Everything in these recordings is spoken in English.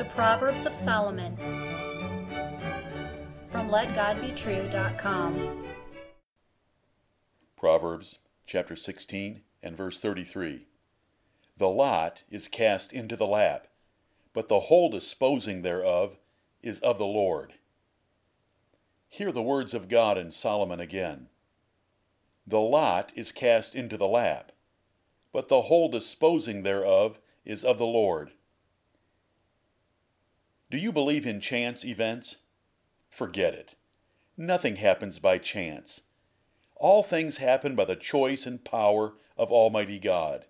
The Proverbs of Solomon from LetGodBetrue.com. Proverbs chapter 16 and verse 33. The lot is cast into the lap, but the whole disposing thereof is of the Lord. Hear the words of God in Solomon again. The lot is cast into the lap, but the whole disposing thereof is of the Lord. Do you believe in chance events? Forget it. Nothing happens by chance. All things happen by the choice and power of Almighty God.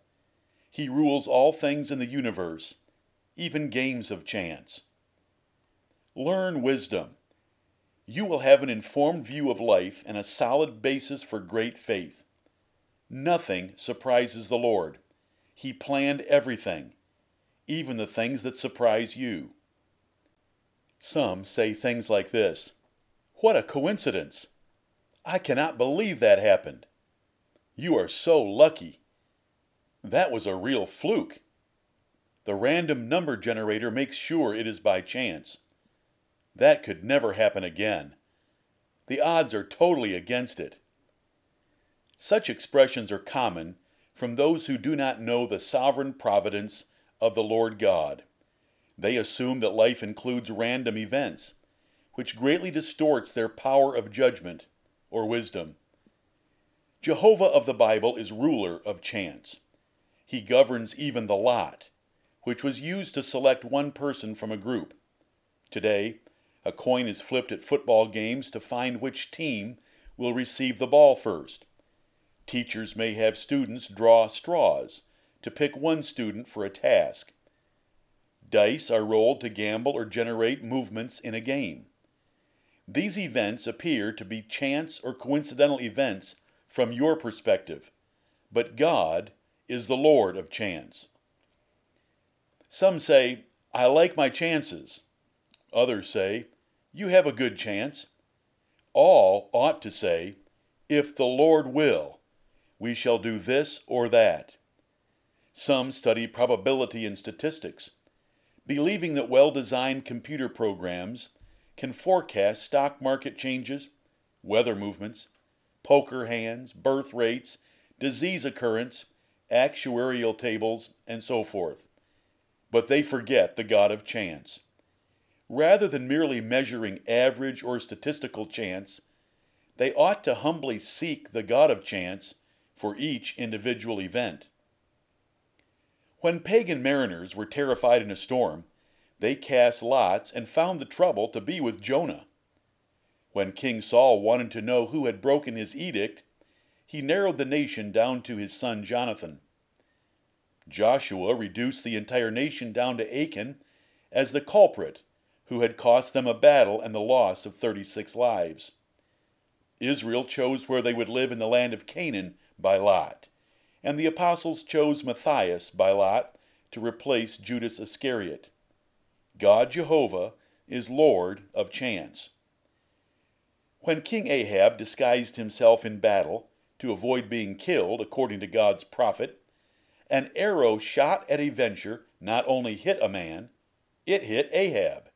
He rules all things in the universe, even games of chance. Learn wisdom. You will have an informed view of life and a solid basis for great faith. Nothing surprises the Lord. He planned everything, even the things that surprise you. Some say things like this What a coincidence! I cannot believe that happened. You are so lucky. That was a real fluke. The random number generator makes sure it is by chance. That could never happen again. The odds are totally against it. Such expressions are common from those who do not know the sovereign providence of the Lord God. They assume that life includes random events, which greatly distorts their power of judgment or wisdom. Jehovah of the Bible is ruler of chance. He governs even the lot, which was used to select one person from a group. Today, a coin is flipped at football games to find which team will receive the ball first. Teachers may have students draw straws to pick one student for a task. Dice are rolled to gamble or generate movements in a game. These events appear to be chance or coincidental events from your perspective, but God is the Lord of chance. Some say, I like my chances. Others say, You have a good chance. All ought to say, If the Lord will we shall do this or that. Some study probability and statistics, believing that well designed computer programs can forecast stock market changes, weather movements, poker hands, birth rates, disease occurrence, actuarial tables, and so forth. But they forget the God of chance. Rather than merely measuring average or statistical chance, they ought to humbly seek the God of chance for each individual event. When pagan mariners were terrified in a storm, they cast lots and found the trouble to be with Jonah. When King Saul wanted to know who had broken his edict, he narrowed the nation down to his son Jonathan. Joshua reduced the entire nation down to Achan as the culprit who had cost them a battle and the loss of 36 lives. Israel chose where they would live in the land of Canaan by Lot, and the apostles chose Matthias by Lot to replace Judas Iscariot. God Jehovah is Lord of chance. When King Ahab disguised himself in battle to avoid being killed, according to God's prophet, an arrow shot at a venture not only hit a man, it hit Ahab.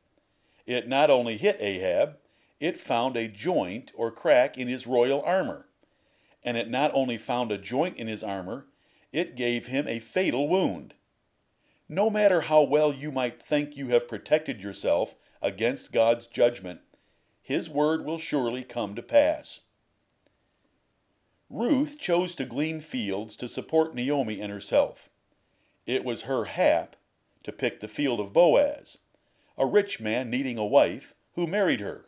It not only hit Ahab, it found a joint or crack in his royal armor and it not only found a joint in his armor, it gave him a fatal wound. No matter how well you might think you have protected yourself against God's judgment, his word will surely come to pass. Ruth chose to glean fields to support Naomi and herself. It was her hap to pick the field of Boaz, a rich man needing a wife, who married her.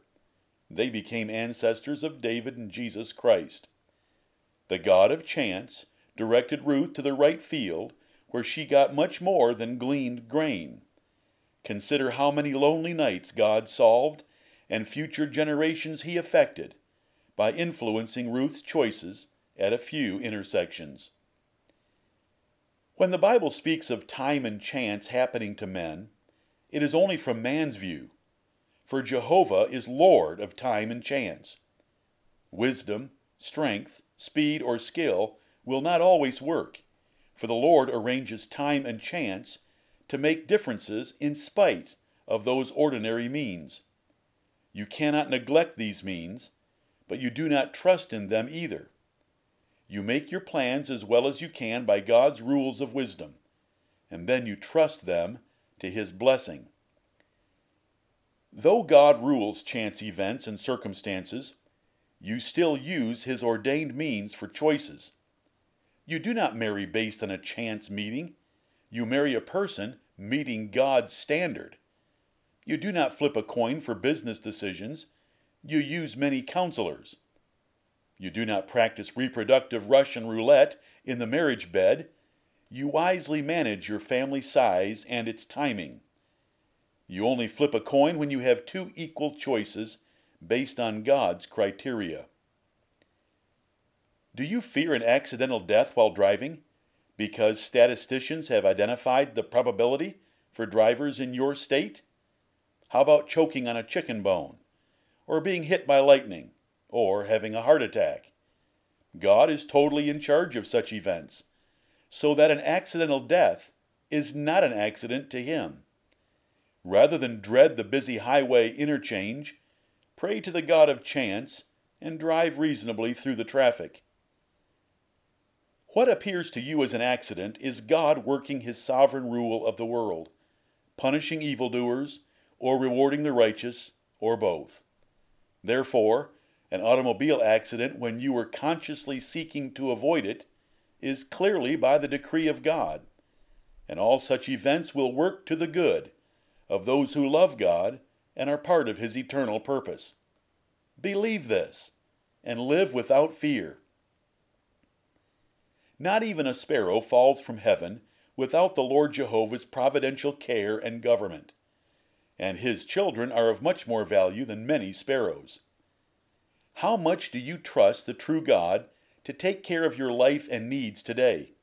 They became ancestors of David and Jesus Christ. The God of chance directed Ruth to the right field, where she got much more than gleaned grain. Consider how many lonely nights God solved and future generations he affected by influencing Ruth's choices at a few intersections. When the Bible speaks of time and chance happening to men, it is only from man's view, for Jehovah is Lord of time and chance. Wisdom, strength, speed, or skill will not always work, for the Lord arranges time and chance to make differences in spite of those ordinary means. You cannot neglect these means, but you do not trust in them either. You make your plans as well as you can by God's rules of wisdom, and then you trust them to His blessing. Though God rules chance events and circumstances, you still use His ordained means for choices. You do not marry based on a chance meeting. You marry a person meeting God's standard. You do not flip a coin for business decisions. You use many counselors. You do not practice reproductive Russian roulette in the marriage bed. You wisely manage your family size and its timing. You only flip a coin when you have two equal choices based on God's criteria. Do you fear an accidental death while driving because statisticians have identified the probability for drivers in your state? How about choking on a chicken bone, or being hit by lightning, or having a heart attack? God is totally in charge of such events, so that an accidental death is not an accident to Him. Rather than dread the busy highway interchange, pray to the God of chance and drive reasonably through the traffic. What appears to you as an accident is God working His sovereign rule of the world, punishing evildoers or rewarding the righteous, or both. Therefore, an automobile accident, when you were consciously seeking to avoid it, is clearly by the decree of God, and all such events will work to the good of those who love God and are part of His eternal purpose. Believe this, and live without fear. Not even a sparrow falls from heaven without the Lord Jehovah's providential care and government and his children are of much more value than many sparrows. How much do you trust the true God to take care of your life and needs today?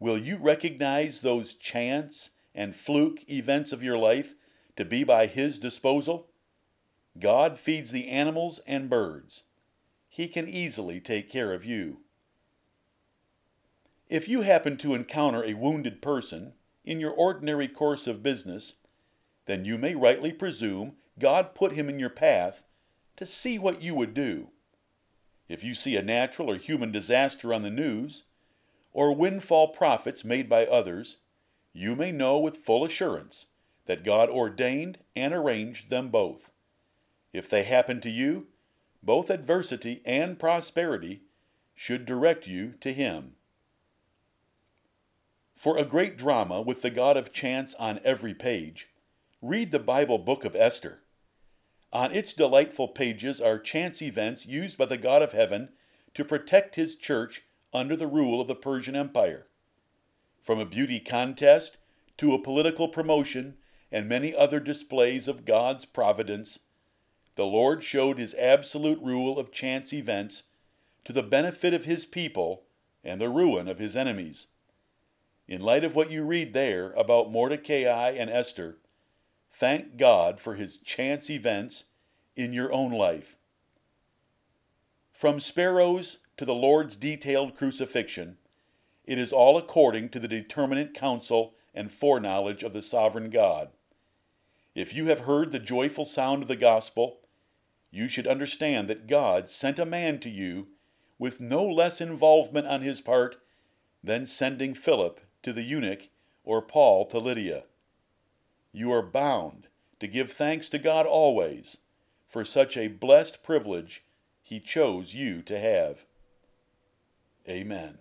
Will you recognize those chance and fluke events of your life to be by His disposal? God feeds the animals and birds. He can easily take care of you. If you happen to encounter a wounded person in your ordinary course of business, then you may rightly presume God put him in your path to see what you would do. If you see a natural or human disaster on the news, or windfall profits made by others, you may know with full assurance that God ordained and arranged them both. If they happen to you, both adversity and prosperity should direct you to Him. For a great drama with the God of chance on every page, Read the Bible book of Esther. On its delightful pages are chance events used by the God of heaven to protect his church under the rule of the Persian Empire. From a beauty contest to a political promotion and many other displays of God's providence, the Lord showed his absolute rule of chance events to the benefit of his people and the ruin of his enemies. In light of what you read there about Mordecai and Esther, Thank God for his chance events in your own life. From sparrows to the Lord's detailed crucifixion, it is all according to the determinate counsel and foreknowledge of the sovereign God. If you have heard the joyful sound of the gospel, you should understand that God sent a man to you with no less involvement on his part than sending Philip to the eunuch or Paul to Lydia you are bound to give thanks to God always for such a blessed privilege He chose you to have. Amen.